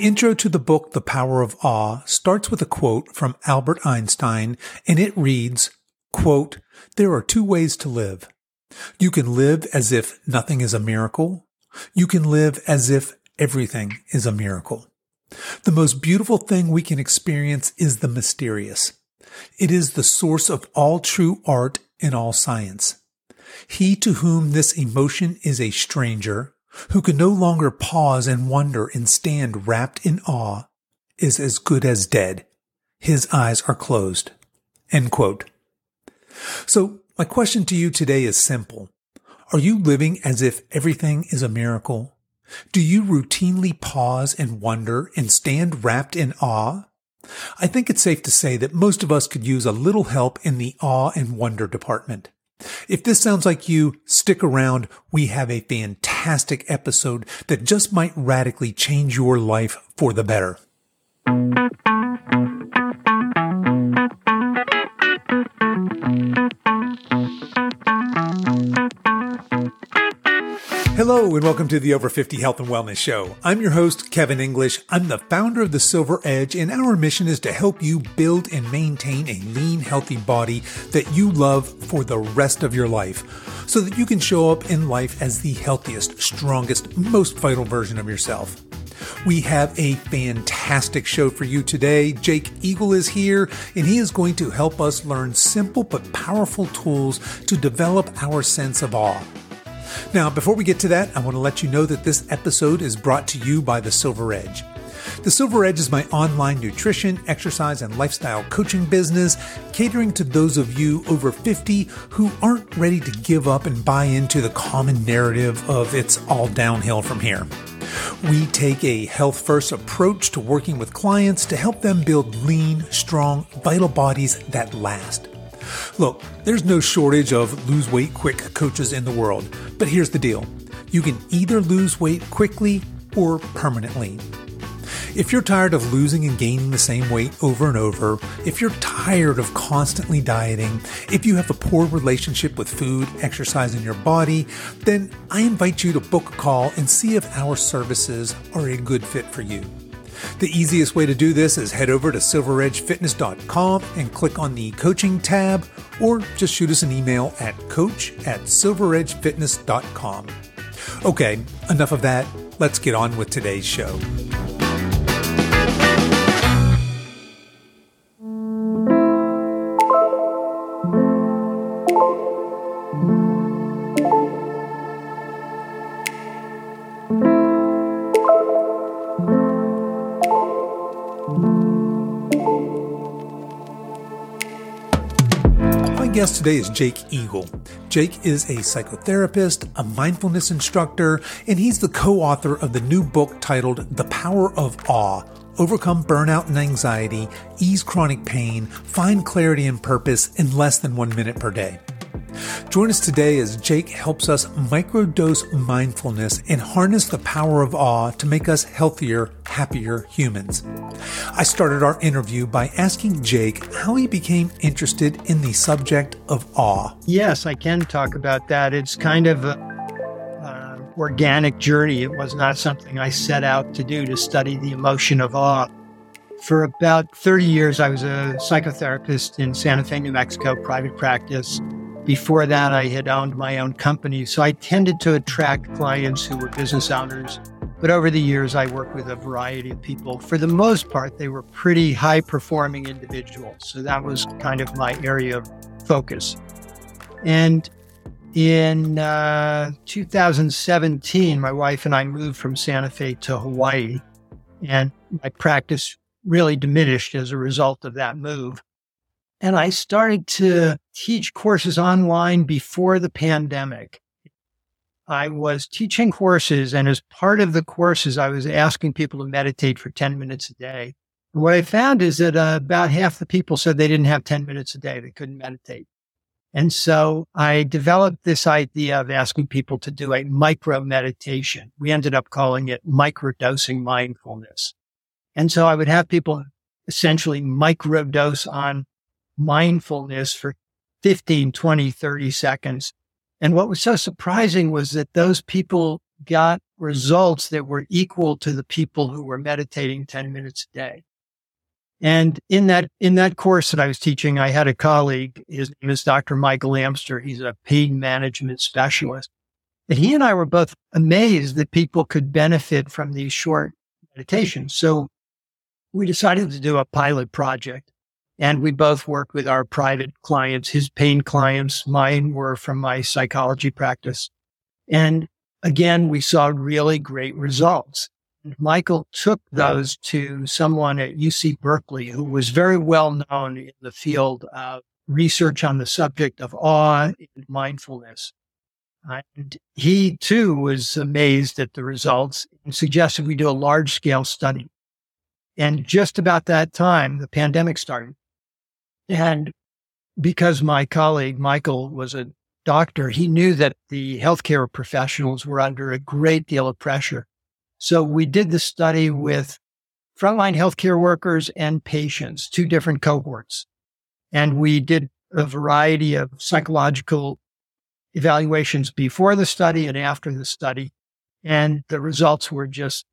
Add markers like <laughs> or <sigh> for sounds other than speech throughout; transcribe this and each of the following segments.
intro to the book, The Power of Awe, starts with a quote from Albert Einstein, and it reads, quote, There are two ways to live. You can live as if nothing is a miracle. You can live as if everything is a miracle. The most beautiful thing we can experience is the mysterious. It is the source of all true art and all science. He to whom this emotion is a stranger, who can no longer pause and wonder and stand rapt in awe, is as good as dead. His eyes are closed. End quote. So my question to you today is simple. Are you living as if everything is a miracle? Do you routinely pause and wonder and stand rapt in awe? I think it's safe to say that most of us could use a little help in the awe and wonder department. If this sounds like you, stick around. We have a fantastic episode that just might radically change your life for the better. Hello and welcome to the Over 50 Health and Wellness Show. I'm your host, Kevin English. I'm the founder of the Silver Edge, and our mission is to help you build and maintain a lean, healthy body that you love for the rest of your life so that you can show up in life as the healthiest, strongest, most vital version of yourself. We have a fantastic show for you today. Jake Eagle is here, and he is going to help us learn simple but powerful tools to develop our sense of awe. Now, before we get to that, I want to let you know that this episode is brought to you by the Silver Edge. The Silver Edge is my online nutrition, exercise, and lifestyle coaching business, catering to those of you over 50 who aren't ready to give up and buy into the common narrative of it's all downhill from here. We take a health first approach to working with clients to help them build lean, strong, vital bodies that last. Look, there's no shortage of lose weight quick coaches in the world, but here's the deal you can either lose weight quickly or permanently. If you're tired of losing and gaining the same weight over and over, if you're tired of constantly dieting, if you have a poor relationship with food, exercise, and your body, then I invite you to book a call and see if our services are a good fit for you. The easiest way to do this is head over to silveredgefitness.com and click on the coaching tab, or just shoot us an email at coach at silveredgefitness.com. Okay, enough of that. Let's get on with today's show. Guest today is Jake Eagle. Jake is a psychotherapist, a mindfulness instructor, and he's the co author of the new book titled The Power of Awe Overcome Burnout and Anxiety, Ease Chronic Pain, Find Clarity and Purpose in Less Than One Minute Per Day. Join us today as Jake helps us microdose mindfulness and harness the power of awe to make us healthier, happier humans. I started our interview by asking Jake how he became interested in the subject of awe. Yes, I can talk about that. It's kind of a uh, organic journey. It was not something I set out to do to study the emotion of awe. For about 30 years, I was a psychotherapist in Santa Fe, New Mexico, private practice. Before that, I had owned my own company. So I tended to attract clients who were business owners. But over the years, I worked with a variety of people. For the most part, they were pretty high performing individuals. So that was kind of my area of focus. And in uh, 2017, my wife and I moved from Santa Fe to Hawaii. And my practice really diminished as a result of that move. And I started to teach courses online before the pandemic. I was teaching courses, and as part of the courses, I was asking people to meditate for 10 minutes a day. And what I found is that uh, about half the people said they didn't have 10 minutes a day, they couldn't meditate. And so I developed this idea of asking people to do a micro meditation. We ended up calling it microdosing mindfulness. And so I would have people essentially microdose on mindfulness for 15, 20, 30 seconds. And what was so surprising was that those people got results that were equal to the people who were meditating 10 minutes a day. And in that, in that course that I was teaching, I had a colleague. His name is Dr. Michael Amster. He's a pain management specialist. And he and I were both amazed that people could benefit from these short meditations. So we decided to do a pilot project and we both worked with our private clients, his pain clients. Mine were from my psychology practice. And again, we saw really great results. Michael took those to someone at UC Berkeley who was very well known in the field of research on the subject of awe and mindfulness. And he too was amazed at the results and suggested we do a large scale study. And just about that time, the pandemic started. And because my colleague, Michael, was a doctor, he knew that the healthcare professionals were under a great deal of pressure so we did the study with frontline healthcare workers and patients, two different cohorts. And we did a variety of psychological evaluations before the study and after the study. And the results were just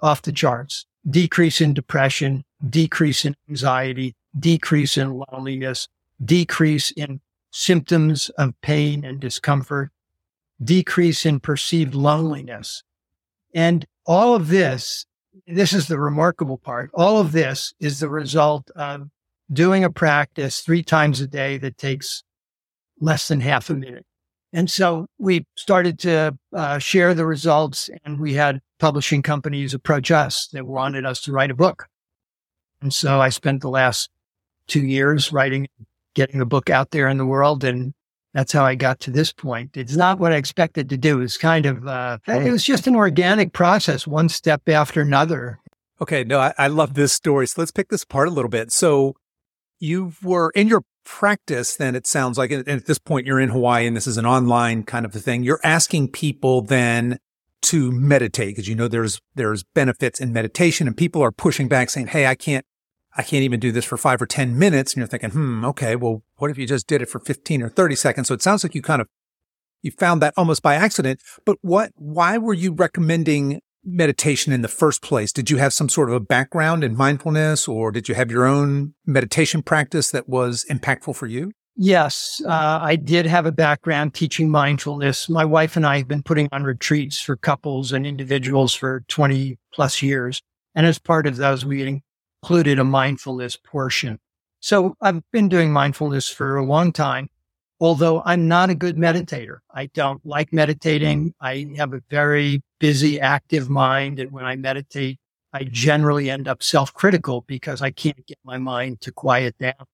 off the charts. Decrease in depression, decrease in anxiety, decrease in loneliness, decrease in symptoms of pain and discomfort, decrease in perceived loneliness. And all of this, this is the remarkable part. All of this is the result of doing a practice three times a day that takes less than half a minute. And so we started to uh, share the results and we had publishing companies approach us that wanted us to write a book. And so I spent the last two years writing, getting the book out there in the world. And that's how I got to this point. It's not what I expected to do. It's kind of, uh, it was just an organic process, one step after another. Okay. No, I, I love this story. So let's pick this apart a little bit. So you were in your practice, then it sounds like, and at this point you're in Hawaii and this is an online kind of a thing. You're asking people then to meditate because you know there's, there's benefits in meditation and people are pushing back saying, Hey, I can't I can't even do this for five or 10 minutes. And you're thinking, hmm, okay, well, what if you just did it for 15 or 30 seconds? So it sounds like you kind of, you found that almost by accident. But what, why were you recommending meditation in the first place? Did you have some sort of a background in mindfulness or did you have your own meditation practice that was impactful for you? Yes, uh, I did have a background teaching mindfulness. My wife and I have been putting on retreats for couples and individuals for 20 plus years. And as part of those, we included a mindfulness portion. So I've been doing mindfulness for a long time, although I'm not a good meditator. I don't like meditating. I have a very busy, active mind. And when I meditate, I generally end up self-critical because I can't get my mind to quiet down.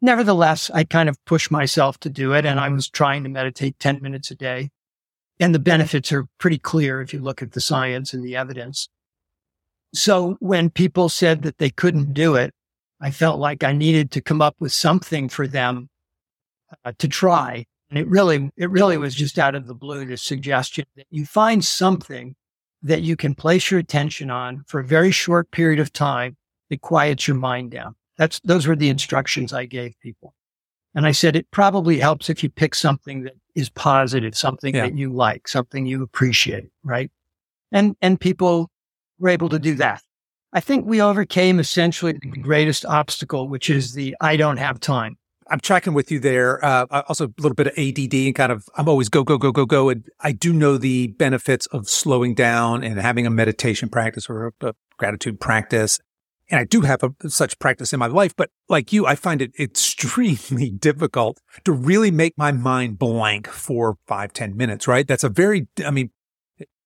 Nevertheless, I kind of push myself to do it. And I was trying to meditate 10 minutes a day. And the benefits are pretty clear if you look at the science and the evidence. So when people said that they couldn't do it, I felt like I needed to come up with something for them uh, to try. And it really, it really was just out of the blue, the suggestion that you find something that you can place your attention on for a very short period of time that quiets your mind down. That's, those were the instructions I gave people. And I said, it probably helps if you pick something that is positive, something yeah. that you like, something you appreciate, right? And, and people were able to do that. I think we overcame essentially the greatest obstacle, which is the I don't have time. I'm tracking with you there. Uh, also, a little bit of ADD and kind of, I'm always go, go, go, go, go. And I do know the benefits of slowing down and having a meditation practice or a, a gratitude practice. And I do have a, such practice in my life, but like you, I find it extremely <laughs> difficult to really make my mind blank for five, ten minutes, right? That's a very, I mean,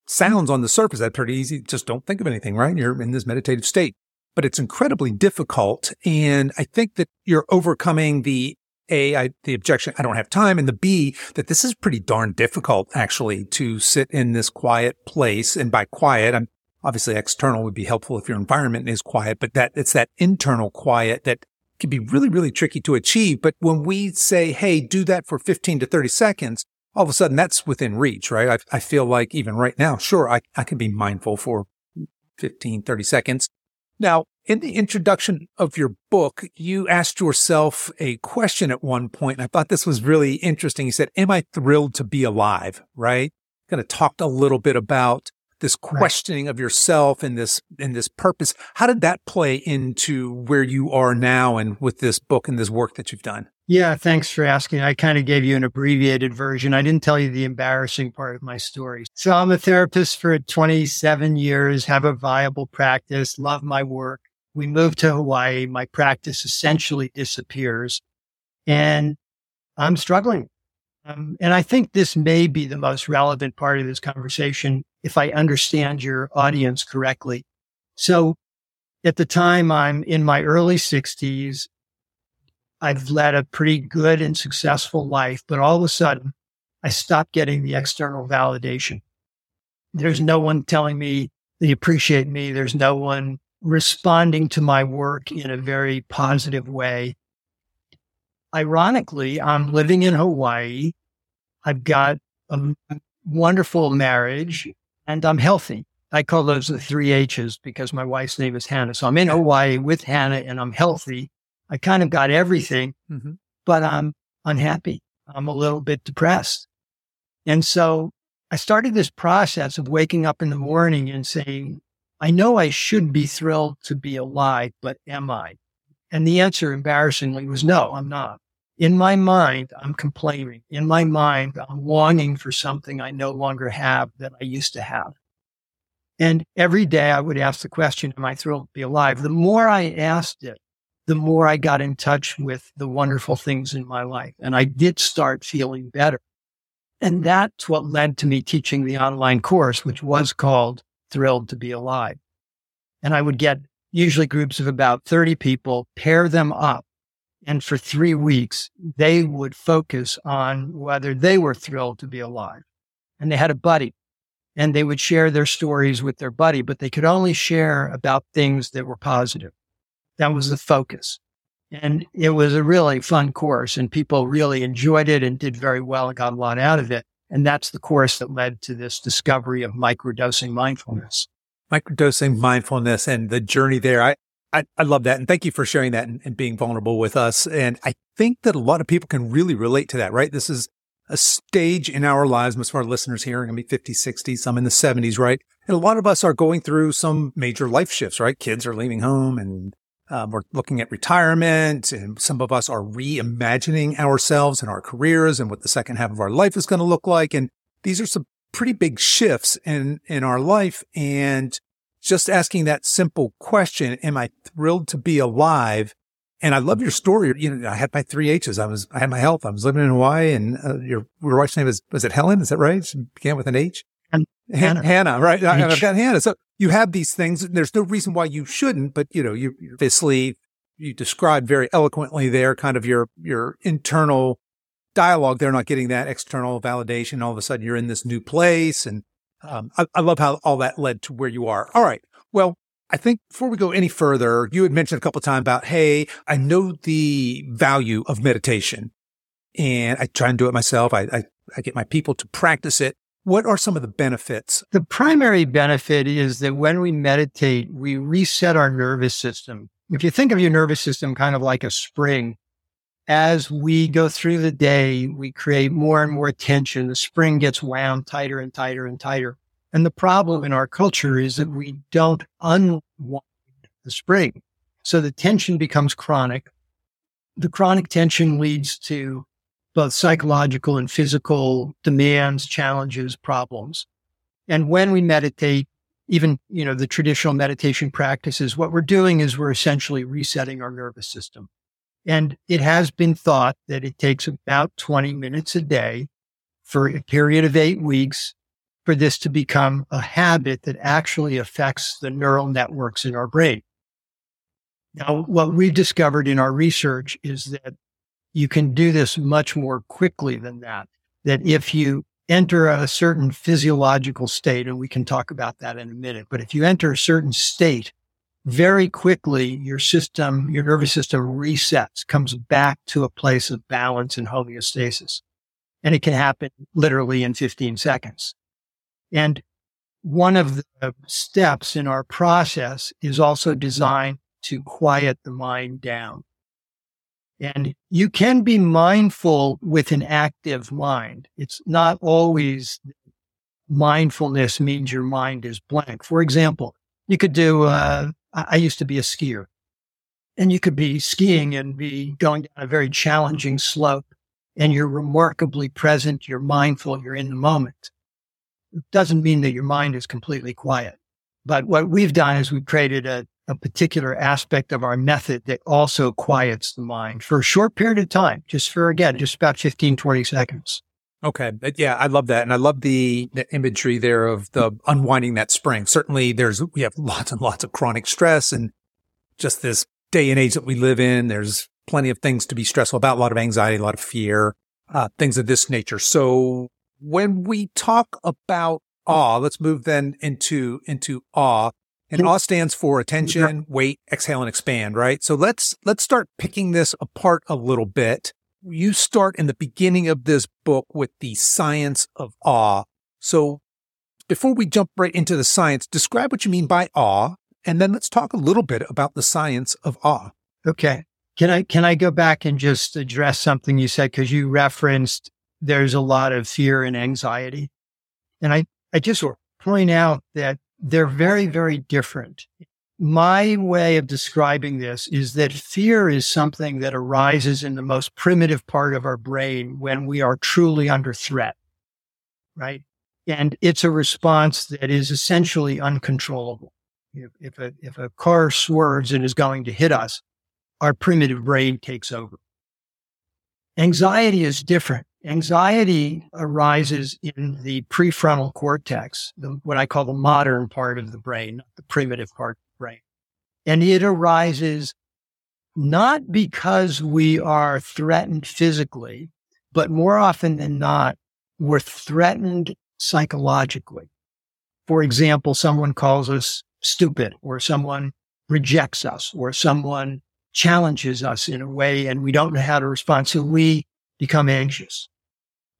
sounds on the surface that pretty easy. Just don't think of anything, right? You're in this meditative state, but it's incredibly difficult. And I think that you're overcoming the a, I, the objection, I don't have time. And the B, that this is pretty darn difficult actually to sit in this quiet place. And by quiet, I'm obviously external would be helpful if your environment is quiet, but that it's that internal quiet that can be really, really tricky to achieve. But when we say, Hey, do that for 15 to 30 seconds, all of a sudden that's within reach, right? I, I feel like even right now, sure, I, I can be mindful for 15, 30 seconds. Now, in the introduction of your book, you asked yourself a question at one point, and I thought this was really interesting. You said, Am I thrilled to be alive? Right? Kind of talked a little bit about this questioning right. of yourself and this and this purpose. How did that play into where you are now and with this book and this work that you've done? Yeah, thanks for asking. I kind of gave you an abbreviated version. I didn't tell you the embarrassing part of my story. So I'm a therapist for 27 years, have a viable practice, love my work. We moved to Hawaii. My practice essentially disappears and I'm struggling. Um, and I think this may be the most relevant part of this conversation if I understand your audience correctly. So at the time I'm in my early 60s, I've led a pretty good and successful life, but all of a sudden I stopped getting the external validation. There's no one telling me they appreciate me. There's no one responding to my work in a very positive way. Ironically, I'm living in Hawaii. I've got a wonderful marriage and I'm healthy. I call those the three H's because my wife's name is Hannah. So I'm in Hawaii with Hannah and I'm healthy I kind of got everything, mm-hmm. but I'm unhappy. I'm a little bit depressed. And so I started this process of waking up in the morning and saying, I know I should be thrilled to be alive, but am I? And the answer, embarrassingly, was no, I'm not. In my mind, I'm complaining. In my mind, I'm longing for something I no longer have that I used to have. And every day I would ask the question, Am I thrilled to be alive? The more I asked it, the more I got in touch with the wonderful things in my life. And I did start feeling better. And that's what led to me teaching the online course, which was called Thrilled to Be Alive. And I would get usually groups of about 30 people, pair them up. And for three weeks, they would focus on whether they were thrilled to be alive. And they had a buddy and they would share their stories with their buddy, but they could only share about things that were positive. That was the focus. And it was a really fun course and people really enjoyed it and did very well and got a lot out of it. And that's the course that led to this discovery of microdosing mindfulness. Microdosing mindfulness and the journey there. I, I, I love that. And thank you for sharing that and, and being vulnerable with us. And I think that a lot of people can really relate to that, right? This is a stage in our lives. Most of our listeners here are going to be 50, 60, some in the 70s, right? And a lot of us are going through some major life shifts, right? Kids are leaving home and um, we're looking at retirement, and some of us are reimagining ourselves and our careers and what the second half of our life is going to look like. And these are some pretty big shifts in in our life. And just asking that simple question, "Am I thrilled to be alive?" And I love your story. You know, I had my three H's. I was, I had my health. I was living in Hawaii, and uh, your your wife's name is was it Helen? Is that right? She began with an H. Hannah. Hannah, right? H. I've got Hannah. So you have these things. And there's no reason why you shouldn't, but you know, you obviously you described very eloquently there, kind of your your internal dialogue. They're not getting that external validation. All of a sudden, you're in this new place, and um, I, I love how all that led to where you are. All right. Well, I think before we go any further, you had mentioned a couple of times about, hey, I know the value of meditation, and I try and do it myself. I, I I get my people to practice it. What are some of the benefits? The primary benefit is that when we meditate, we reset our nervous system. If you think of your nervous system kind of like a spring, as we go through the day, we create more and more tension. The spring gets wound tighter and tighter and tighter. And the problem in our culture is that we don't unwind the spring. So the tension becomes chronic. The chronic tension leads to both psychological and physical demands, challenges, problems. And when we meditate, even, you know, the traditional meditation practices, what we're doing is we're essentially resetting our nervous system. And it has been thought that it takes about 20 minutes a day for a period of eight weeks for this to become a habit that actually affects the neural networks in our brain. Now, what we've discovered in our research is that you can do this much more quickly than that. That if you enter a certain physiological state, and we can talk about that in a minute, but if you enter a certain state, very quickly your system, your nervous system resets, comes back to a place of balance and homeostasis. And it can happen literally in 15 seconds. And one of the steps in our process is also designed to quiet the mind down. And you can be mindful with an active mind. It's not always mindfulness means your mind is blank. For example, you could do, uh, I used to be a skier and you could be skiing and be going down a very challenging slope and you're remarkably present, you're mindful, you're in the moment. It doesn't mean that your mind is completely quiet. But what we've done is we've created a, a particular aspect of our method that also quiets the mind for a short period of time, just for, again, just about 15, 20 seconds. Okay. Yeah, I love that. And I love the, the imagery there of the unwinding that spring. Certainly there's, we have lots and lots of chronic stress and just this day and age that we live in. There's plenty of things to be stressful about, a lot of anxiety, a lot of fear, uh, things of this nature. So when we talk about awe, let's move then into, into awe. And awe stands for attention, wait, exhale, and expand, right? So let's, let's start picking this apart a little bit you start in the beginning of this book with the science of awe. So before we jump right into the science, describe what you mean by awe, and then let's talk a little bit about the science of awe. Okay. Can I can I go back and just address something you said because you referenced there's a lot of fear and anxiety. And I, I just point out that they're very, very different my way of describing this is that fear is something that arises in the most primitive part of our brain when we are truly under threat, right? And it's a response that is essentially uncontrollable. If, if, a, if a car swerves and is going to hit us, our primitive brain takes over. Anxiety is different. Anxiety arises in the prefrontal cortex, the, what I call the modern part of the brain, the primitive part of the brain. And it arises not because we are threatened physically, but more often than not, we're threatened psychologically. For example, someone calls us stupid or someone rejects us or someone challenges us in a way and we don't know how to respond. So we become anxious.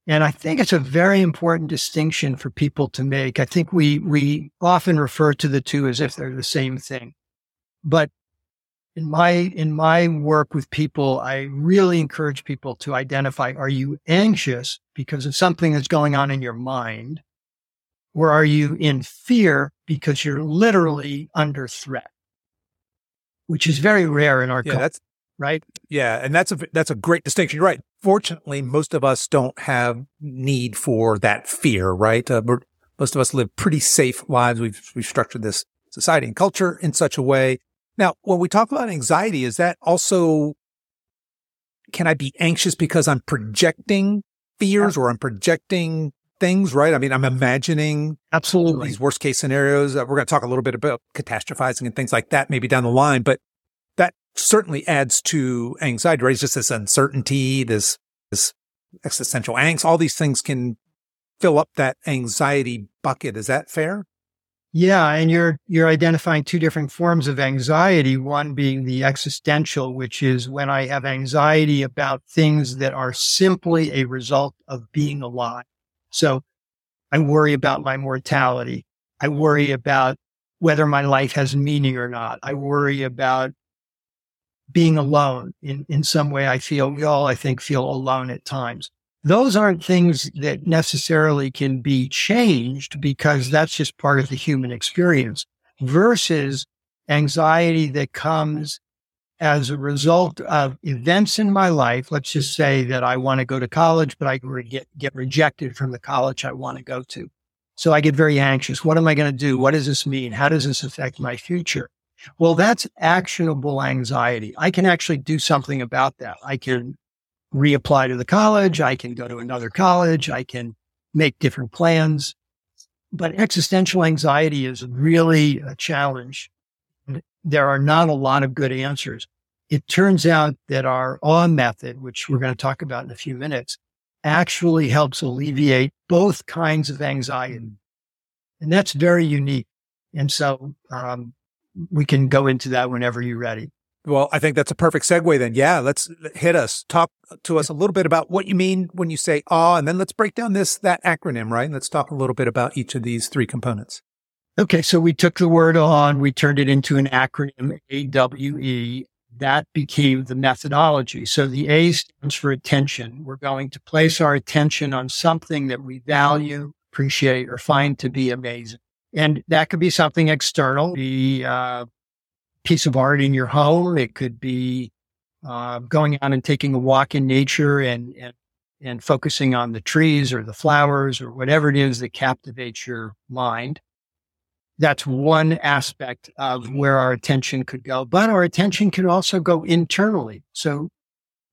And I think it's a very important distinction for people to make. I think we, we often refer to the two as if they're the same thing. But in my, in my work with people, I really encourage people to identify, are you anxious because of something that's going on in your mind? Or are you in fear because you're literally under threat? Which is very rare in our yeah, culture. That's, right? Yeah, and that's a that's a great distinction. You're right. Fortunately, most of us don't have need for that fear, right? Uh, most of us live pretty safe lives. We've we've structured this society and culture in such a way. Now, when we talk about anxiety, is that also can I be anxious because I'm projecting fears or I'm projecting things, right? I mean, I'm imagining absolutely these worst case scenarios. Uh, we're going to talk a little bit about catastrophizing and things like that, maybe down the line, but certainly adds to anxiety, right? It's just this uncertainty, this, this existential angst. All these things can fill up that anxiety bucket. Is that fair? Yeah, and you're you're identifying two different forms of anxiety, one being the existential, which is when I have anxiety about things that are simply a result of being alive. So I worry about my mortality. I worry about whether my life has meaning or not. I worry about being alone in, in some way. I feel we all, I think, feel alone at times. Those aren't things that necessarily can be changed because that's just part of the human experience versus anxiety that comes as a result of events in my life. Let's just say that I want to go to college, but I get, get rejected from the college I want to go to. So I get very anxious. What am I going to do? What does this mean? How does this affect my future? Well, that's actionable anxiety. I can actually do something about that. I can reapply to the college. I can go to another college. I can make different plans. But existential anxiety is really a challenge. There are not a lot of good answers. It turns out that our awe method, which we're going to talk about in a few minutes, actually helps alleviate both kinds of anxiety. And that's very unique. And so, um, we can go into that whenever you're ready. Well, I think that's a perfect segue then. Yeah, let's hit us. Talk to us a little bit about what you mean when you say awe, and then let's break down this, that acronym, right? Let's talk a little bit about each of these three components. Okay. So we took the word on, we turned it into an acronym, AWE. That became the methodology. So the A stands for attention. We're going to place our attention on something that we value, appreciate, or find to be amazing. And that could be something external, be a uh, piece of art in your home. It could be uh, going out and taking a walk in nature and, and and focusing on the trees or the flowers or whatever it is that captivates your mind. That's one aspect of where our attention could go, but our attention could also go internally. So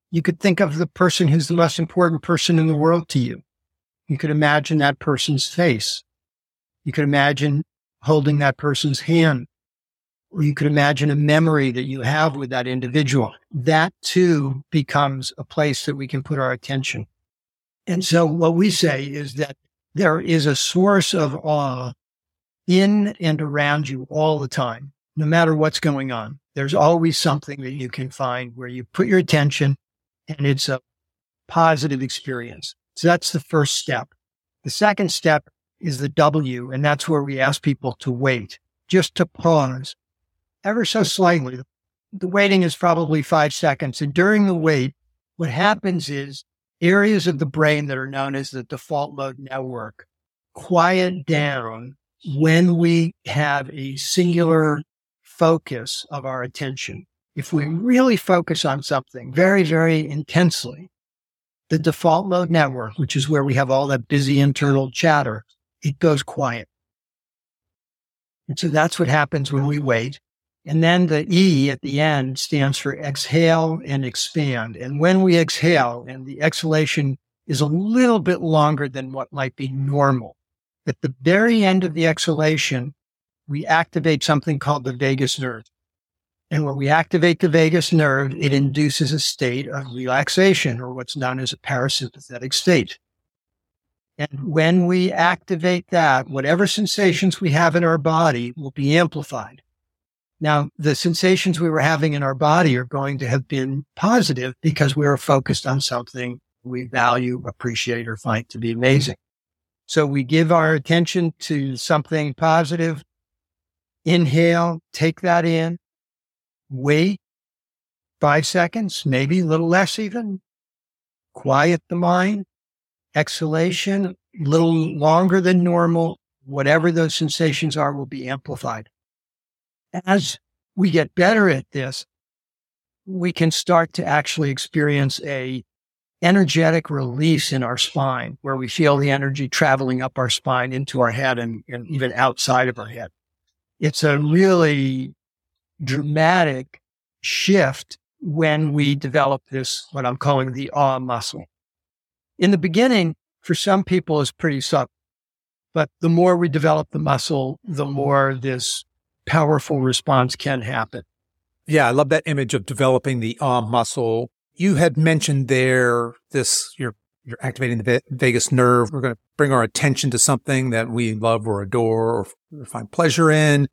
you could think of the person who's the most important person in the world to you. You could imagine that person's face. You could imagine holding that person's hand. Or you could imagine a memory that you have with that individual. That too becomes a place that we can put our attention. And so what we say is that there is a source of awe in and around you all the time, no matter what's going on. There's always something that you can find where you put your attention and it's a positive experience. So that's the first step. The second step is the W, and that's where we ask people to wait, just to pause ever so slightly. The waiting is probably five seconds. And during the wait, what happens is areas of the brain that are known as the default mode network quiet down when we have a singular focus of our attention. If we really focus on something very, very intensely, the default mode network, which is where we have all that busy internal chatter, it goes quiet. And so that's what happens when we wait. And then the E at the end stands for exhale and expand. And when we exhale and the exhalation is a little bit longer than what might be normal, at the very end of the exhalation, we activate something called the vagus nerve. And when we activate the vagus nerve, it induces a state of relaxation or what's known as a parasympathetic state. And when we activate that, whatever sensations we have in our body will be amplified. Now, the sensations we were having in our body are going to have been positive because we were focused on something we value, appreciate, or find to be amazing. So we give our attention to something positive, inhale, take that in, wait five seconds, maybe a little less even, quiet the mind, exhalation, a little longer than normal, whatever those sensations are will be amplified as we get better at this, we can start to actually experience a energetic release in our spine where we feel the energy traveling up our spine into our head and, and even outside of our head. It's a really dramatic shift when we develop this, what I'm calling the awe muscle. In the beginning, for some people, is pretty subtle, but the more we develop the muscle, the mm-hmm. more this powerful response can happen. Yeah, I love that image of developing the arm muscle. You had mentioned there this you're you're activating the vagus nerve. We're going to bring our attention to something that we love or adore or find pleasure in.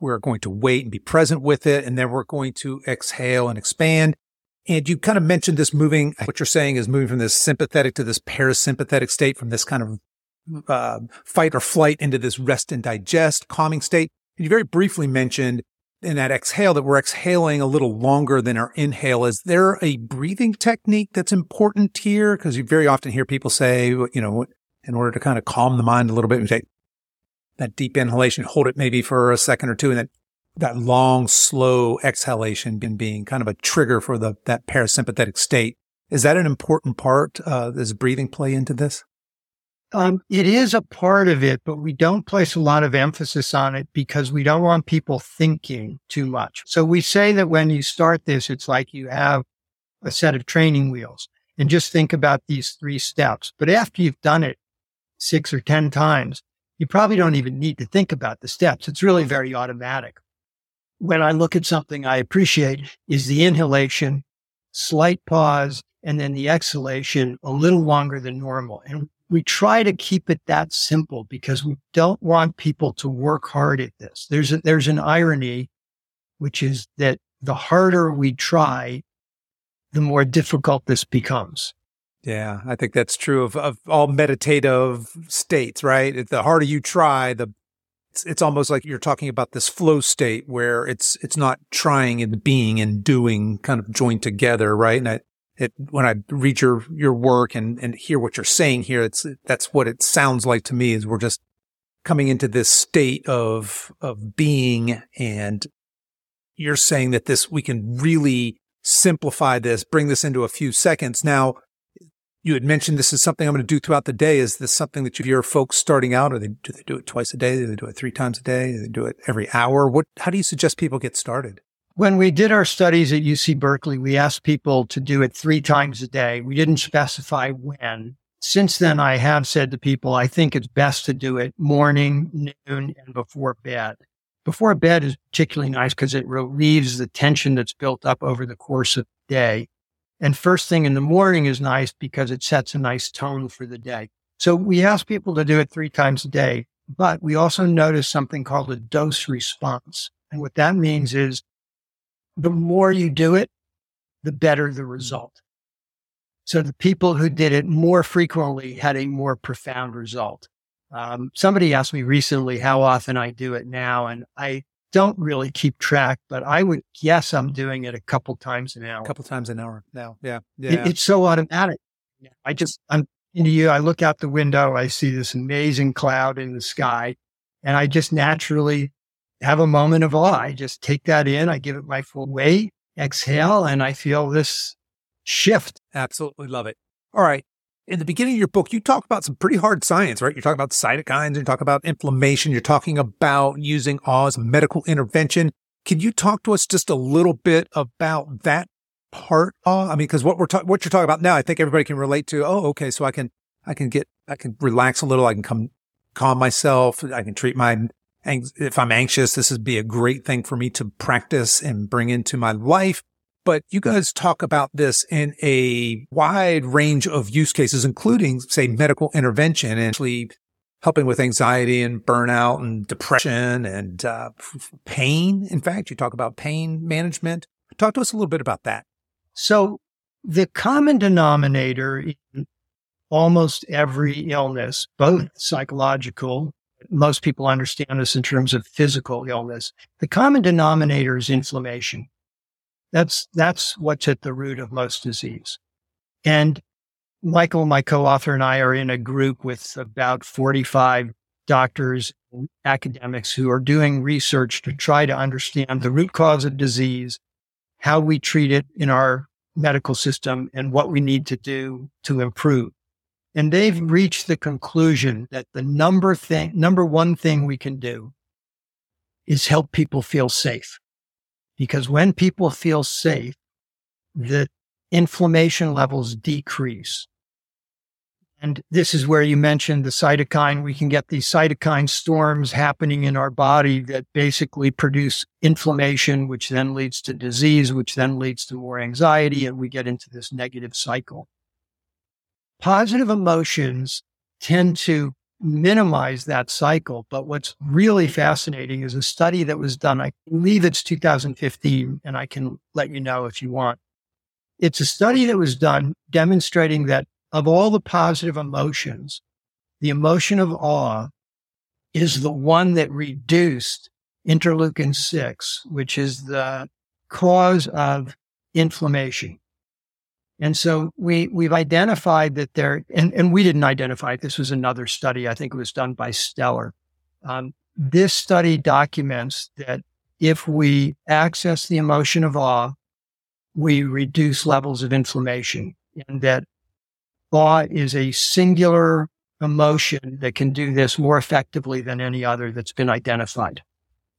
We're going to wait and be present with it, and then we're going to exhale and expand. And you kind of mentioned this moving. What you're saying is moving from this sympathetic to this parasympathetic state, from this kind of uh, fight or flight into this rest and digest calming state. And you very briefly mentioned in that exhale that we're exhaling a little longer than our inhale. Is there a breathing technique that's important here? Because you very often hear people say, you know, in order to kind of calm the mind a little bit, we take that deep inhalation, hold it maybe for a second or two, and then that long, slow exhalation being kind of a trigger for the that parasympathetic state. Is that an important part? Uh, does breathing play into this? Um, it is a part of it, but we don't place a lot of emphasis on it because we don't want people thinking too much. So we say that when you start this, it's like you have a set of training wheels and just think about these three steps. But after you've done it six or 10 times, you probably don't even need to think about the steps. It's really very automatic. When I look at something I appreciate is the inhalation, slight pause, and then the exhalation a little longer than normal. And we try to keep it that simple because we don't want people to work hard at this. There's a, there's an irony, which is that the harder we try, the more difficult this becomes. Yeah, I think that's true of, of all meditative states, right? The harder you try, the it's, it's almost like you're talking about this flow state where it's it's not trying and being and doing kind of joined together, right? And I, it, when I read your, your work and, and hear what you're saying here, it's, that's what it sounds like to me is we're just coming into this state of, of being. And you're saying that this, we can really simplify this, bring this into a few seconds. Now, you had mentioned this is something I'm going to do throughout the day. Is this something that you hear folks starting out, or they, do they do it twice a day? Do they do it three times a day? Do they do it every hour? What, how do you suggest people get started? When we did our studies at UC Berkeley, we asked people to do it three times a day. We didn't specify when. Since then, I have said to people, I think it's best to do it morning, noon, and before bed. Before bed is particularly nice because it relieves the tension that's built up over the course of the day. And first thing in the morning is nice because it sets a nice tone for the day. So we ask people to do it three times a day, but we also notice something called a dose response. And what that means is the more you do it, the better the result. So the people who did it more frequently had a more profound result. Um, somebody asked me recently how often I do it now, and I don't really keep track, but I would guess I'm doing it a couple times an hour. A couple times an hour now. Yeah. Yeah. It, it's so automatic. I just, I'm into you. I look out the window. I see this amazing cloud in the sky and I just naturally have a moment of awe. I just take that in, I give it my full weight, exhale, and I feel this shift. Absolutely love it. All right. In the beginning of your book, you talk about some pretty hard science, right? You're talking about cytokines, you talk about inflammation, you're talking about using awe as medical intervention. Can you talk to us just a little bit about that part? I mean, because what we're ta- what you're talking about now, I think everybody can relate to. Oh, okay, so I can I can get I can relax a little. I can come calm myself. I can treat my if I'm anxious, this would be a great thing for me to practice and bring into my life. But you guys talk about this in a wide range of use cases, including, say, medical intervention and actually helping with anxiety and burnout and depression and uh, pain. In fact, you talk about pain management. Talk to us a little bit about that. So, the common denominator in almost every illness, both psychological most people understand this in terms of physical illness. The common denominator is inflammation. That's, that's what's at the root of most disease. And Michael, my co-author and I are in a group with about 45 doctors and academics who are doing research to try to understand the root cause of disease, how we treat it in our medical system and what we need to do to improve. And they've reached the conclusion that the number thing, number one thing we can do is help people feel safe. Because when people feel safe, the inflammation levels decrease. And this is where you mentioned the cytokine. We can get these cytokine storms happening in our body that basically produce inflammation, which then leads to disease, which then leads to more anxiety. And we get into this negative cycle positive emotions tend to minimize that cycle. But what's really fascinating is a study that was done, I believe it's 2015, and I can let you know if you want. It's a study that was done demonstrating that of all the positive emotions, the emotion of awe is the one that reduced interleukin 6, which is the cause of inflammation. And so we, we've identified that there, and, and we didn't identify it. This was another study. I think it was done by Stellar. Um, this study documents that if we access the emotion of awe, we reduce levels of inflammation and that awe is a singular emotion that can do this more effectively than any other that's been identified.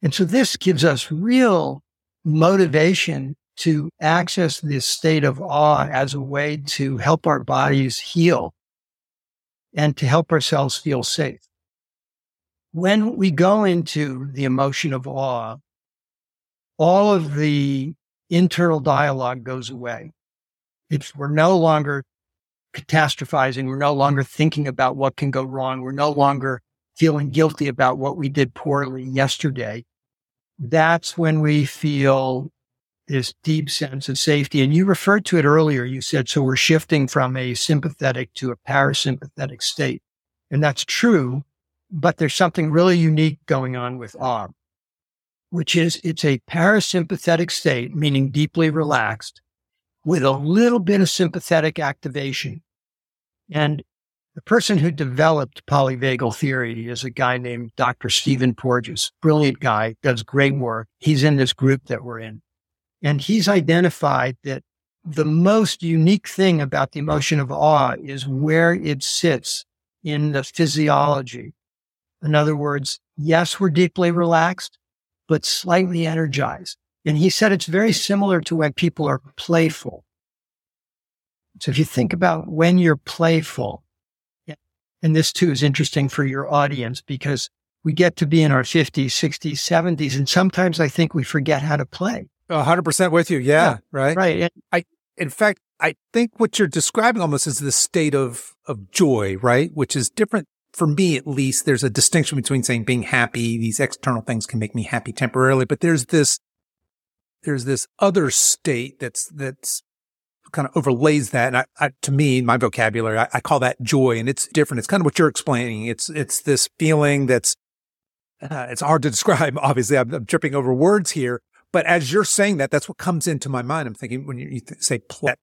And so this gives us real motivation to access this state of awe as a way to help our bodies heal and to help ourselves feel safe. When we go into the emotion of awe, all of the internal dialogue goes away. It's, we're no longer catastrophizing. We're no longer thinking about what can go wrong. We're no longer feeling guilty about what we did poorly yesterday. That's when we feel this deep sense of safety. And you referred to it earlier. You said, so we're shifting from a sympathetic to a parasympathetic state. And that's true, but there's something really unique going on with awe, which is it's a parasympathetic state, meaning deeply relaxed. with a little bit of sympathetic activation. And the person who developed polyvagal theory is a guy named Dr. Stephen Porges, brilliant guy, does great work. He's in this group that we're in. And he's identified that the most unique thing about the emotion of awe is where it sits in the physiology. In other words, yes, we're deeply relaxed, but slightly energized. And he said it's very similar to when people are playful. So if you think about when you're playful, and this too is interesting for your audience because we get to be in our 50s, 60s, 70s, and sometimes I think we forget how to play. Hundred percent with you. Yeah, yeah right. Right. I, in fact, I think what you're describing almost is the state of, of joy, right? Which is different for me, at least. There's a distinction between saying being happy. These external things can make me happy temporarily, but there's this, there's this other state that's, that's kind of overlays that. And I, I, to me, in my vocabulary, I, I, call that joy and it's different. It's kind of what you're explaining. It's, it's this feeling that's, uh, <laughs> it's hard to describe. <laughs> Obviously, I'm, I'm, tripping over words here, but as you're saying that, that's what comes into my mind. I'm thinking when you, you th- say that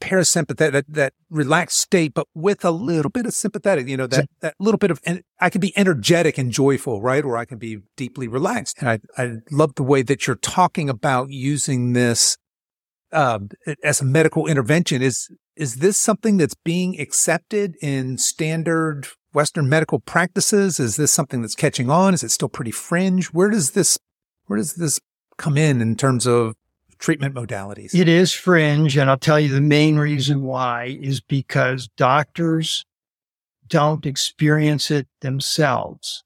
parasympathetic, that, that relaxed state, but with a little bit of sympathetic, you know, that, that little bit of, and I can be energetic and joyful, right? Or I can be deeply relaxed. And I, I love the way that you're talking about using this uh, as a medical intervention. Is is this something that's being accepted in standard Western medical practices? Is this something that's catching on? Is it still pretty fringe? Where does this where does this come in in terms of treatment modalities? It is fringe, and I'll tell you the main reason why is because doctors don't experience it themselves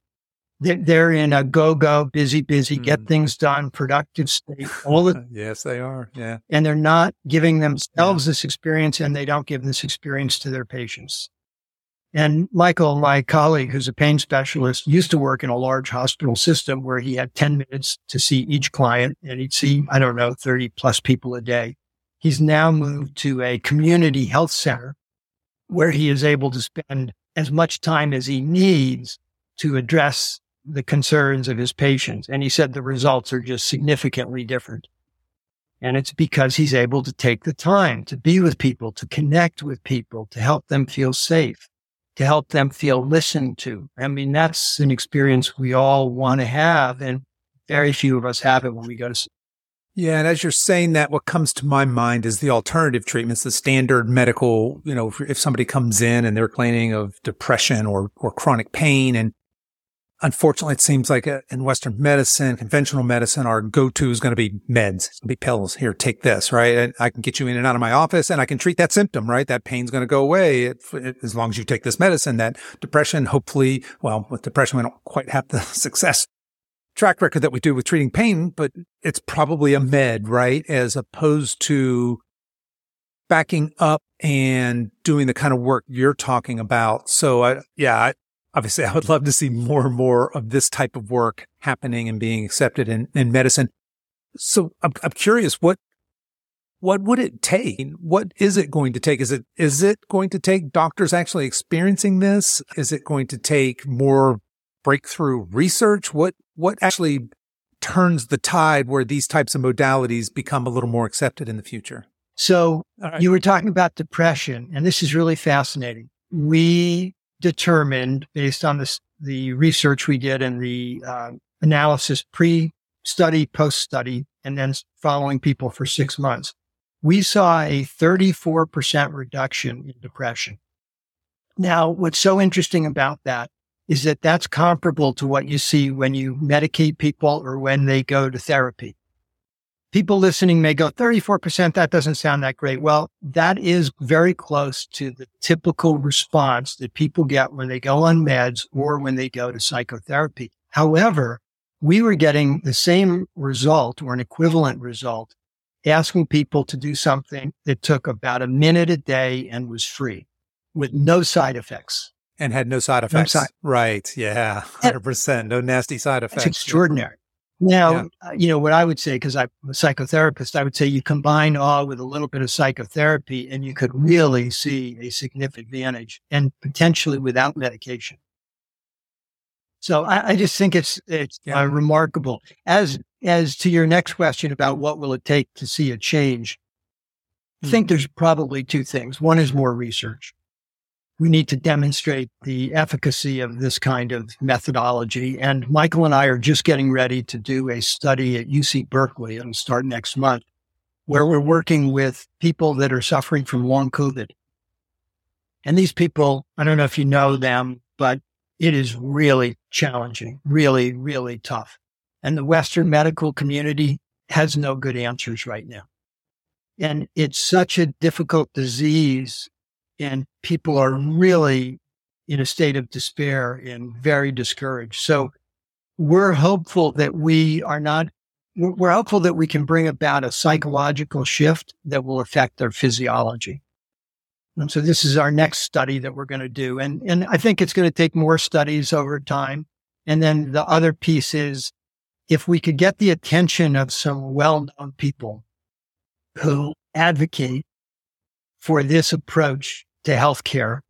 they're in a go go, busy, busy, get mm. things done, productive state. All the <laughs> yes, they are. Yeah, and they're not giving themselves yeah. this experience, and they don't give this experience to their patients. And Michael, my colleague, who's a pain specialist, used to work in a large hospital system where he had 10 minutes to see each client and he'd see, I don't know, 30 plus people a day. He's now moved to a community health center where he is able to spend as much time as he needs to address the concerns of his patients. And he said the results are just significantly different. And it's because he's able to take the time to be with people, to connect with people, to help them feel safe, to help them feel listened to. I mean, that's an experience we all want to have. And very few of us have it when we go to. Yeah. And as you're saying that, what comes to my mind is the alternative treatments, the standard medical, you know, if somebody comes in and they're complaining of depression or, or chronic pain and unfortunately, it seems like uh, in Western medicine, conventional medicine, our go-to is going to be meds. It's going to be pills. Here, take this, right? And I can get you in and out of my office and I can treat that symptom, right? That pain's going to go away as long as you take this medicine. That depression, hopefully, well, with depression, we don't quite have the <laughs> success track record that we do with treating pain, but it's probably a med, right? As opposed to backing up and doing the kind of work you're talking about. So I, yeah, I, obviously <laughs> I would love to see more and more of this type of work happening and being accepted in, in medicine. So I'm, I'm curious, what, what would it take? What is it going to take? Is it, is it going to take doctors actually experiencing this? Is it going to take more breakthrough research? What, what actually turns the tide where these types of modalities become a little more accepted in the future? So right. you were talking about depression, and this is really fascinating. We determined based on this, the research we did and the uh, analysis pre study, post study, and then following people for six months, we saw a 34% reduction in depression. Now, what's so interesting about that is that that's comparable to what you see when you medicate people or when they go to therapy people listening may go 34%. That doesn't sound that great. Well, that is very close to the typical response that people get when they go on meds or when they go to psychotherapy. However, we were getting the same result or an equivalent result asking people to do something that took about a minute a day and was free with no side effects. And had no side effects. No side. Right. Yeah. 100%. No nasty side effects. It's extraordinary. Now, yeah. uh, you know, what I would say, because I'm a psychotherapist, I would say you combine all with a little bit of psychotherapy and you could really see a significant advantage and potentially without medication. So I, I just think it's, it's yeah. uh, remarkable. As, as to your next question about what will it take to see a change, I think there's probably two things. One is more research. We need to demonstrate the efficacy of this kind of methodology. And Michael and I are just getting ready to do a study at UC Berkeley. It'll start next month, where we're working with people that are suffering from long COVID. And these people, I don't know if you know them, but it is really challenging, really, really tough. And the Western medical community has no good answers right now. And it's such a difficult disease, and people are really in a state of despair and very discouraged. So we're hopeful that we are not, we're hopeful that we can bring about a psychological shift that will affect their physiology. And so this is our next study that we're going to do. And, and I think it's going to take more studies over time. And then the other piece is if we could get the attention of some well-known people who advocate for this approach to healthcare.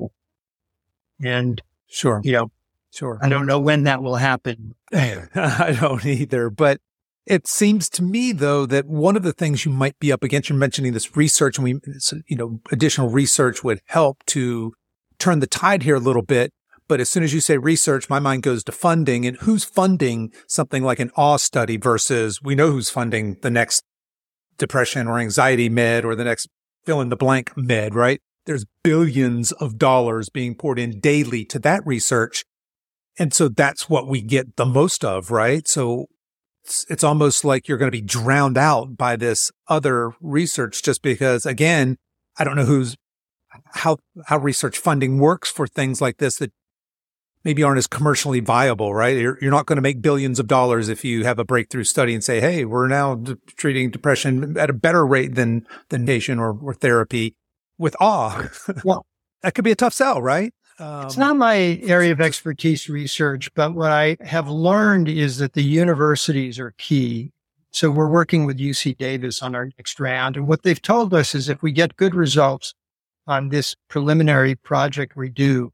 And sure, you know, sure. I don't know when that will happen. <laughs> I don't either, but it seems to me though that one of the things you might be up against, you're mentioning this research and we, you know, additional research would help to turn the tide here a little bit. But as soon as you say research, my mind goes to funding and who's funding something like an awe study versus we know who's funding the next depression or anxiety med or the next fill in the blank med, right? There's billions of dollars being poured in daily to that research. And so that's what we get the most of, right? So it's, it's almost like you're going to be drowned out by this other research just because again, I don't know who's how how research funding works for things like this that maybe aren't as commercially viable, right? You're, you're not going to make billions of dollars if you have a breakthrough study and say, "Hey, we're now d- treating depression at a better rate than than patient or, or therapy." With awe, <laughs> well, that could be a tough sell, right? Um, it's not my area of expertise research, but what I have learned is that the universities are key. So we're working with UC Davis on our next round. And what they've told us is if we get good results on this preliminary project we do,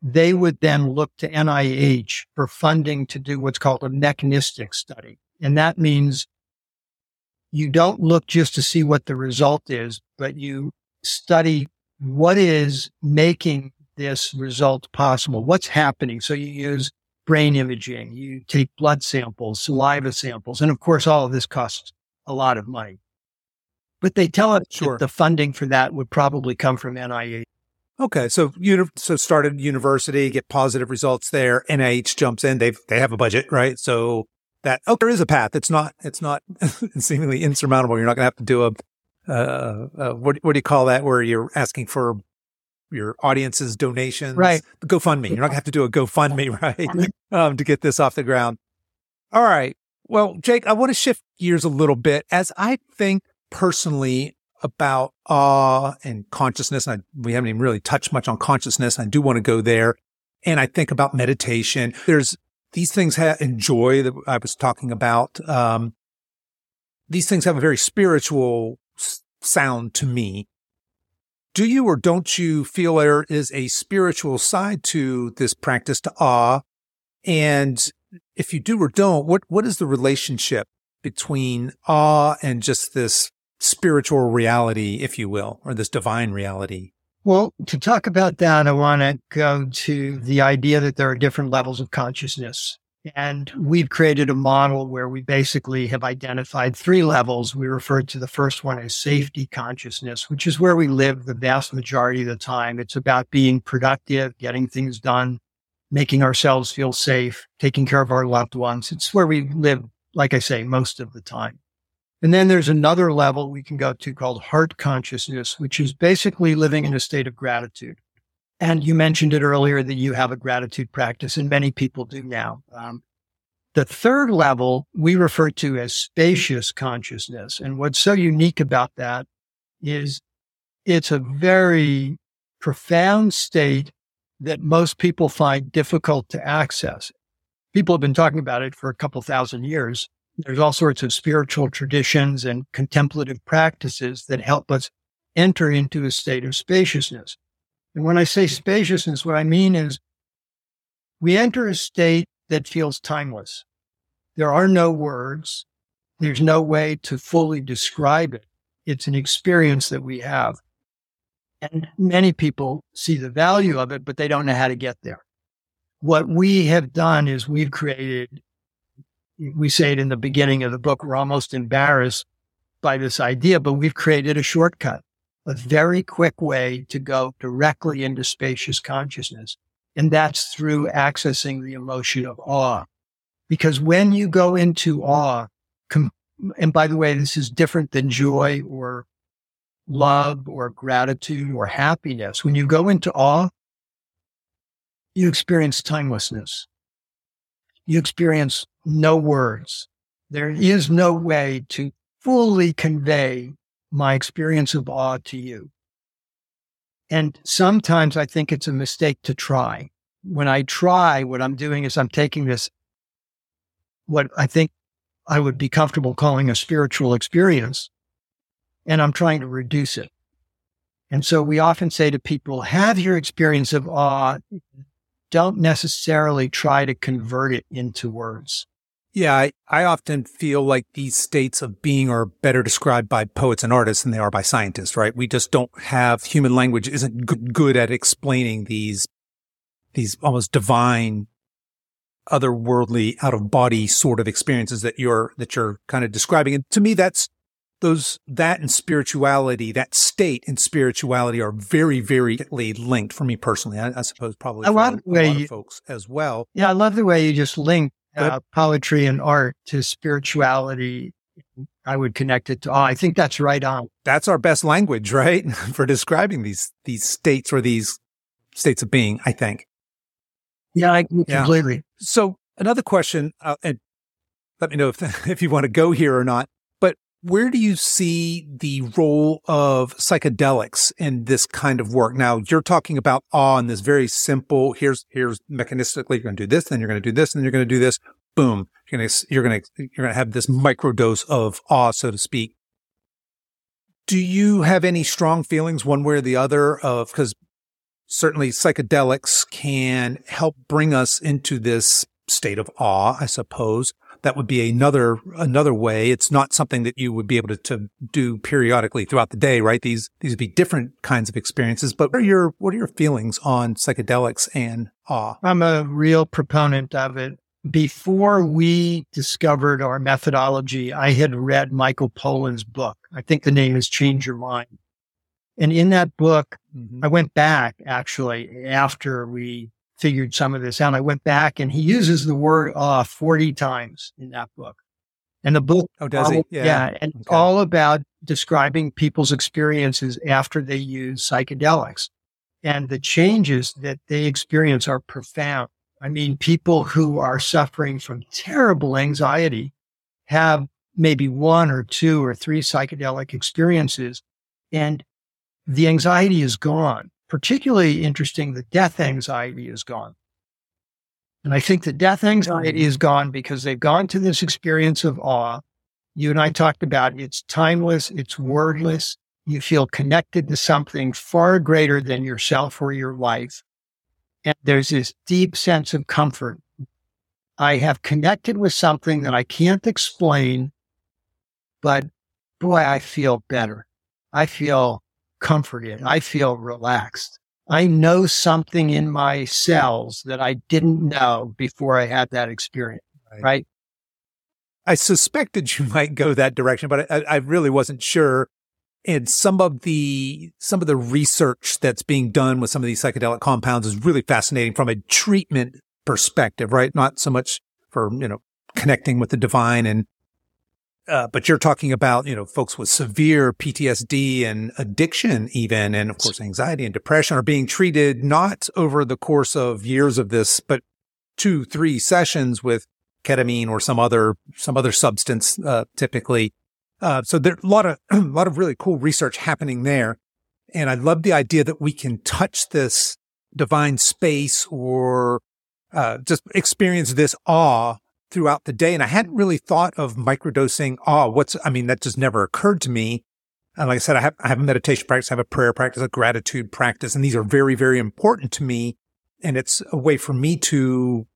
they would then look to NIH for funding to do what's called a mechanistic study. And that means you don't look just to see what the result is, but you study what is making this result possible? What's happening? So you use brain imaging, you take blood samples, saliva samples, and of course, all of this costs a lot of money. But they tell us sure. that the funding for that would probably come from NIH. Okay, so you so started university, get positive results there. NIH jumps in; they they have a budget, right? So that oh, there is a path. It's not it's not <laughs> seemingly insurmountable. You're not going to have to do a uh, uh, what what do you call that? Where you're asking for your audience's donations. Right. GoFundMe. You're not gonna have to do a GoFundMe, <laughs> right? um, to get this off the ground. All right. Well, Jake, I want to shift gears a little bit as I think personally about awe and consciousness. And I, we haven't even really touched much on consciousness. I do want to go there. And I think about meditation. There's these things have enjoy that I was talking about. Um, these things have a very spiritual sound to me do you or don't you feel there is a spiritual side to this practice to awe? And if you do or don't, what, what is the relationship between awe and just this spiritual reality, if you will, or this divine reality? Well, to talk about that, I want to go to the idea that there are different levels of consciousness. And we've created a model where we basically have identified three levels. We refer to the first one as safety consciousness, which is where we live the vast majority of the time. It's about being productive, getting things done, making ourselves feel safe, taking care of our loved ones. It's where we live, like I say, most of the time. And then there's another level we can go to called heart consciousness, which is basically living in a state of gratitude. And you mentioned it earlier that you have a gratitude practice, and many people do now. Um, the third level we refer to as spacious consciousness. And what's so unique about that is it's a very profound state that most people find difficult to access. People have been talking about it for a couple thousand years. There's all sorts of spiritual traditions and contemplative practices that help us enter into a state of spaciousness. And when I say spaciousness, what I mean is we enter a state that feels timeless. There are no words. There's no way to fully describe it, It's an experience that we have. And many people see the value of it, but they don't know how to get there. What we have done is we've created, we say it in the beginning of the book, we're almost embarrassed by this idea, but we've created a shortcut, a very quick way to go directly into spacious consciousness. And that's through accessing the emotion of awe. Because when you go into awe, com- and by the way, this is different than joy or love or gratitude or happiness. When you go into awe, you experience timelessness. You experience no words. There is no way to fully convey my experience of awe to you. And sometimes I think it's a mistake to try. When I try, what I'm doing is I'm taking this, what I think I would be comfortable calling a spiritual experience, and I'm trying to reduce it. And so we often say to people, have your experience of awe. Don't necessarily try to convert it into words. Yeah, I, I often feel like these states of being are better described by poets and artists than they are by scientists, right? We just don't have human language isn't good, good at explaining these, these almost divine, otherworldly, out of body sort of experiences that you're, that you're kind of describing. And to me, that's those that and spirituality, that state and spirituality are very, very linked for me personally. I, I suppose probably I love a, a lot of folks as well. Yeah, I love the way you just link uh, poetry and art to spirituality. I would connect it to. Oh, I think that's right on. That's our best language, right, <laughs> for describing these these states or these states of being. I think. Yeah, I completely. Yeah. So another question, uh, and let me know if <laughs> if you want to go here or not where do you see the role of psychedelics in this kind of work? Now you're talking about awe and this very simple, here's, here's mechanistically, you're going to do this, then you're going to do this, and you're going to do this. Boom. You're going to, you're going to, you're going to have this microdose of awe, so to speak. Do you have any strong feelings one way or the other of, because certainly psychedelics can help bring us into this state of awe, I suppose that would be another another way. It's not something that you would be able to, to do periodically throughout the day, right? These these would be different kinds of experiences. But what are your what are your feelings on psychedelics and awe? I'm a real proponent of it. Before we discovered our methodology, I had read Michael Pollan's book. I think the name is Change Your Mind. And in that book, mm-hmm. I went back actually after we figured some of this out. I went back and he uses the word uh 40 times in that book. And the book, oh, does all, he? Yeah, yeah and okay. all about describing people's experiences after they use psychedelics. And the changes that they experience are profound. I mean, people who are suffering from terrible anxiety have maybe one or two or three psychedelic experiences and the anxiety is gone particularly interesting, the death anxiety is gone. And I think the death anxiety is gone because they've gone to this experience of awe. You and I talked about it's timeless, it's wordless. You feel connected to something far greater than yourself or your life. And there's this deep sense of comfort. I have connected with something that I can't explain, but boy, I feel better. I feel comforted. I feel relaxed. I know something in my cells that I didn't know before I had that experience. Right. right? I suspected you <laughs> might go that direction, but I, I, really wasn't sure. And some of the some of the research that's being done with some of these psychedelic compounds is really fascinating from a treatment perspective, right? Not so much for you know connecting with the divine and uh, but you're talking about, you know, folks with severe PTSD and addiction, even, and of course, anxiety and depression are being treated not over the course of years of this, but two, three sessions with ketamine or some other, some other substance, uh, typically. Uh, so there's a lot of, <clears throat> a lot of really cool research happening there. And I love the idea that we can touch this divine space or, uh, just experience this awe throughout the day. And I hadn't really thought of microdosing. Oh, what's, I mean, that just never occurred to me. And like I said, I have, I have a meditation practice, I have a prayer practice, a gratitude practice, and these are very, very important to me. And it's a way for me to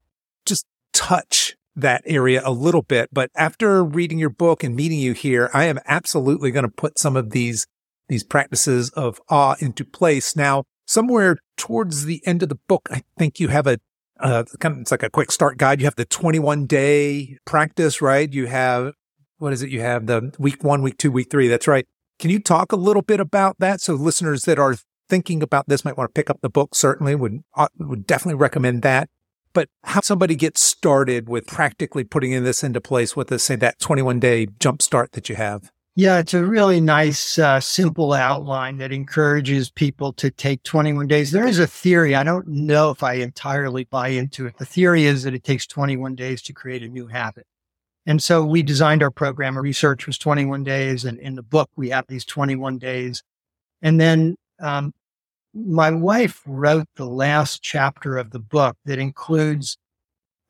just touch that area a little bit. But after reading your book and meeting you here, I am absolutely going to put some of these, these practices of awe into place. Now, somewhere towards the end of the book, I think you have a, uh, kind of, it's like a quick start guide. You have the 21 day practice, right? You have, what is it? You have the week one, week two, week three. That's right. Can you talk a little bit about that? So listeners that are thinking about this might want to pick up the book. Certainly would, would definitely recommend that. But how somebody gets started with practically putting in this into place with, the, say, that 21 day jump start that you have? Yeah, it's a really nice, uh, simple outline that encourages people to take 21 days. There is a theory. I don't know if I entirely buy into it. The theory is that it takes 21 days to create a new habit. And so we designed our program. Our research was 21 days. And in the book, we have these 21 days. And then, um, my wife wrote the last chapter of the book that includes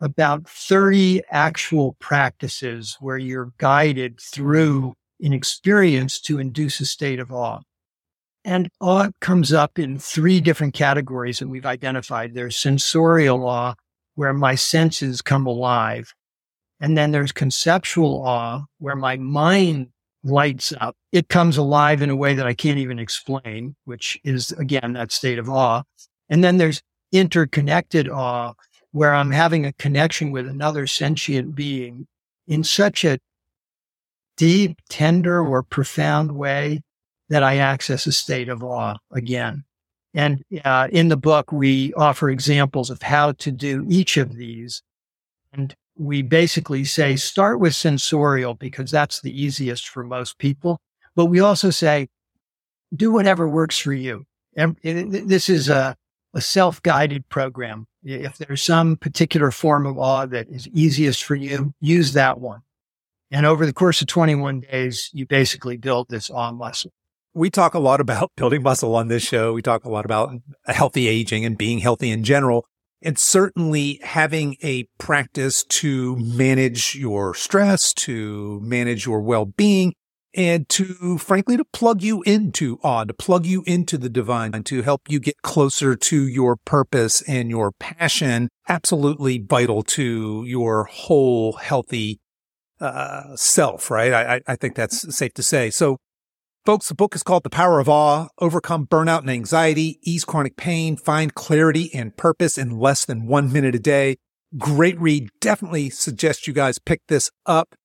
about 30 actual practices where you're guided through an experience to induce a state of awe. And awe comes up in three different categories that we've identified. There's sensorial awe, where my senses come alive. And then there's conceptual awe where my mind lights up. It comes alive in a way that I can't even explain, which is again that state of awe. And then there's interconnected awe where I'm having a connection with another sentient being in such a deep, tender, or profound way that I access a state of awe again. And uh, in the book, we offer examples of how to do each of these. And we basically say start with sensorial because that's the easiest for most people. But we also say do whatever works for you. And this is a, a self guided program. If there's some particular form of awe that is easiest for you, use that one. And over the course of 21 days, you basically build this awe muscle. We talk a lot about <laughs> building muscle on this show. We talk a lot about healthy aging and being healthy in general and certainly having a practice to manage your stress, to manage your well-being, and to frankly to plug you into awe, to plug you into the divine, and to help you get closer to your purpose and your passion. Absolutely vital to your whole healthy uh, self, right? I, I think that's safe to say. So Folks, the book is called The Power of Awe Overcome Burnout and Anxiety, Ease Chronic Pain, Find Clarity and Purpose in Less Than One Minute a Day. Great read. Definitely suggest you guys pick this up.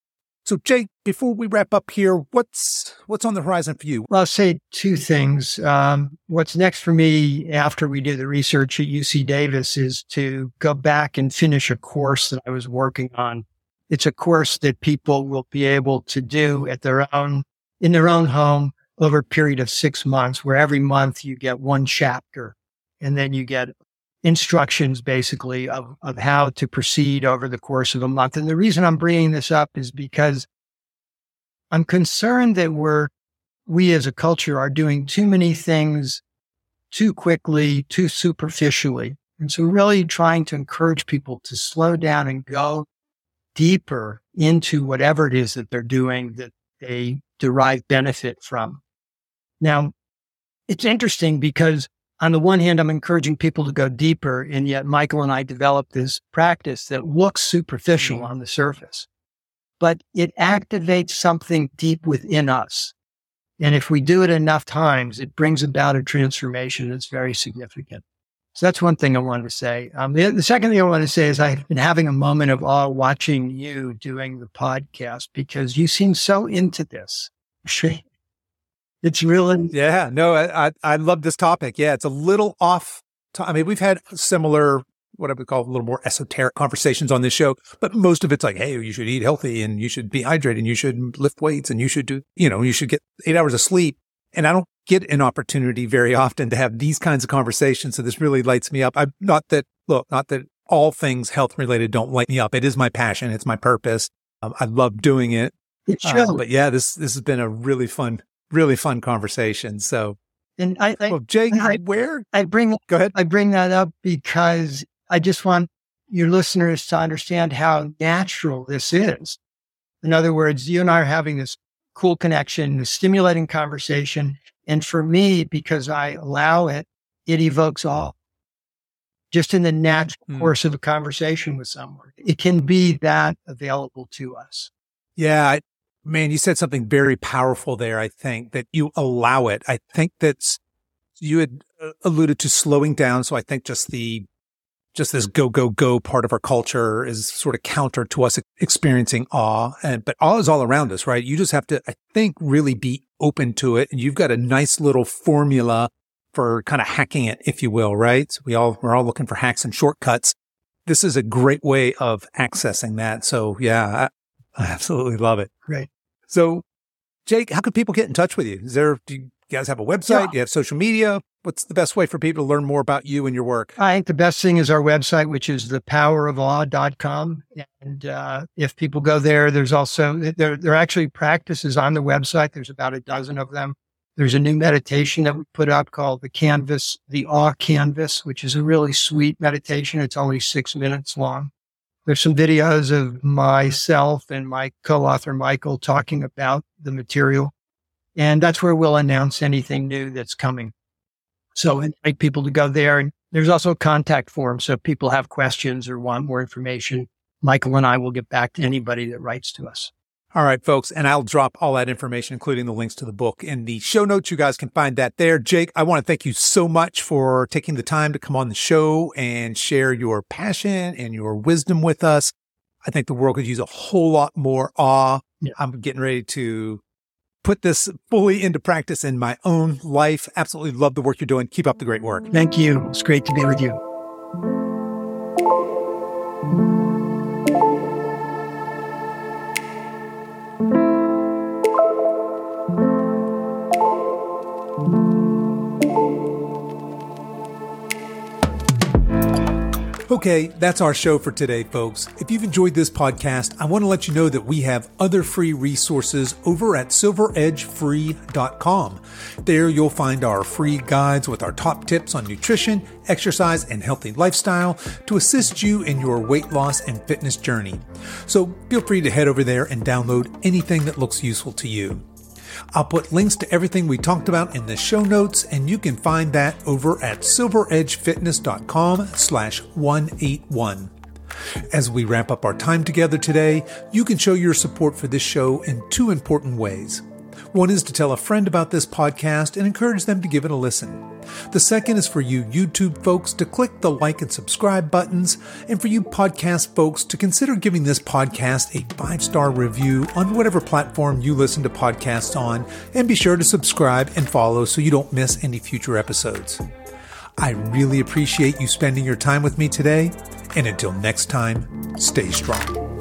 So, Jake, before we wrap up here, what's what's on the horizon for you? Well, I'll say two things. Um, what's next for me after we do the research at UC Davis is to go back and finish a course that I was working on. It's a course that people will be able to do at their own in their own home over a period of six months, where every month you get one chapter and then you get instructions basically of, of how to proceed over the course of a month. And the reason I'm bringing this up is because I'm concerned that we're, we as a culture are doing too many things too quickly, too superficially. And so really trying to encourage people to slow down and go deeper into whatever it is that they're doing that they derive benefit from. Now, it's interesting because on the one hand, I'm encouraging people to go deeper, and yet Michael and I developed this practice that looks superficial mm-hmm. on the surface, but it activates something deep within us. And if we do it enough times, it brings about a transformation that's very significant. So that's one thing I wanted to say. Um, the, the, second thing I want to say is I've been having a moment of awe watching you doing the podcast because you seem so into this. It's really yeah. No, I, I, I love this topic. Yeah, it's a little off. To, I mean, we've had similar what I would call a little more esoteric conversations on this show, but most of it's like, hey, you should eat healthy and you should be hydrated and you should lift weights and you should do, you know, you should get eight hours of sleep. And I don't get an opportunity very often to have these kinds of conversations. So this really lights me up. I'm not that, look, not that all things health related don't light me up. It is my passion. It's my purpose. Um, I love doing it. It's true. Uh, but yeah, this, this has been a really fun, really fun conversation. So, and I, I well, Jake, I, where I bring, go ahead. I bring that up because I just want your listeners to understand how natural this is. In other words, you and I are having this cool connection, this stimulating conversation. And for me, because I allow it, it evokes awe just in the natural Mm. course of a conversation with someone. It can be that available to us. Yeah, I, man, you said something very powerful there. I think that you allow it. I think that's you had uh, alluded to slowing down. So I think just the just this go go go part of our culture is sort of counter to us experiencing awe. And but awe is all around us, right? You just have to, I think, really be open to it. And you've got a nice little formula for kind of hacking it, if you will, right? So we all we're all looking for hacks and shortcuts. This is a great way of accessing that. So yeah, I, I absolutely love it. Great. So, Jake, how can people get in touch with you? Is there, do you guys have a website? Yeah. You have social media? What's the best way for people to learn more about you and your work? I think the best thing is our website, which is thepowerofawe.com. And uh, if people go there, there's also, there, there are actually practices on the website. There's about a dozen of them. There's a new meditation that we put up called the Canvas, the Awe Canvas, which is a really sweet meditation. It's only six minutes long. There's some videos of myself and my co-author Michael talking about the material. And that's where we'll announce anything new that's coming. So invite people to go there. And there's also a contact form. So if people have questions or want more information, Michael and I will get back to anybody that writes to us. All right, folks. And I'll drop all that information, including the links to the book in the show notes. You guys can find that there. Jake, I want to thank you so much for taking the time to come on the show and share your passion and your wisdom with us. I think the world could use a whole lot more awe. Yeah. I'm getting ready to put this fully into practice in my own life. Absolutely love the work you're doing. Keep up the great work. Thank you. It's great to be with you. Okay, that's our show for today, folks. If you've enjoyed this podcast, I want to let you know that we have other free resources over at silveredgefree.com. There you'll find our free guides with our top tips on nutrition, exercise, and healthy lifestyle to assist you in your weight loss and fitness journey. So feel free to head over there and download anything that looks useful to you. I'll put links to everything we talked about in the show notes, and you can find that over at silveredgefitness.com slash 181. As we wrap up our time together today, you can show your support for this show in two important ways. One is to tell a friend about this podcast and encourage them to give it a listen. The second is for you YouTube folks to click the like and subscribe buttons, and for you podcast folks to consider giving this podcast a five star review on whatever platform you listen to podcasts on, and be sure to subscribe and follow so you don't miss any future episodes. I really appreciate you spending your time with me today, and until next time, stay strong.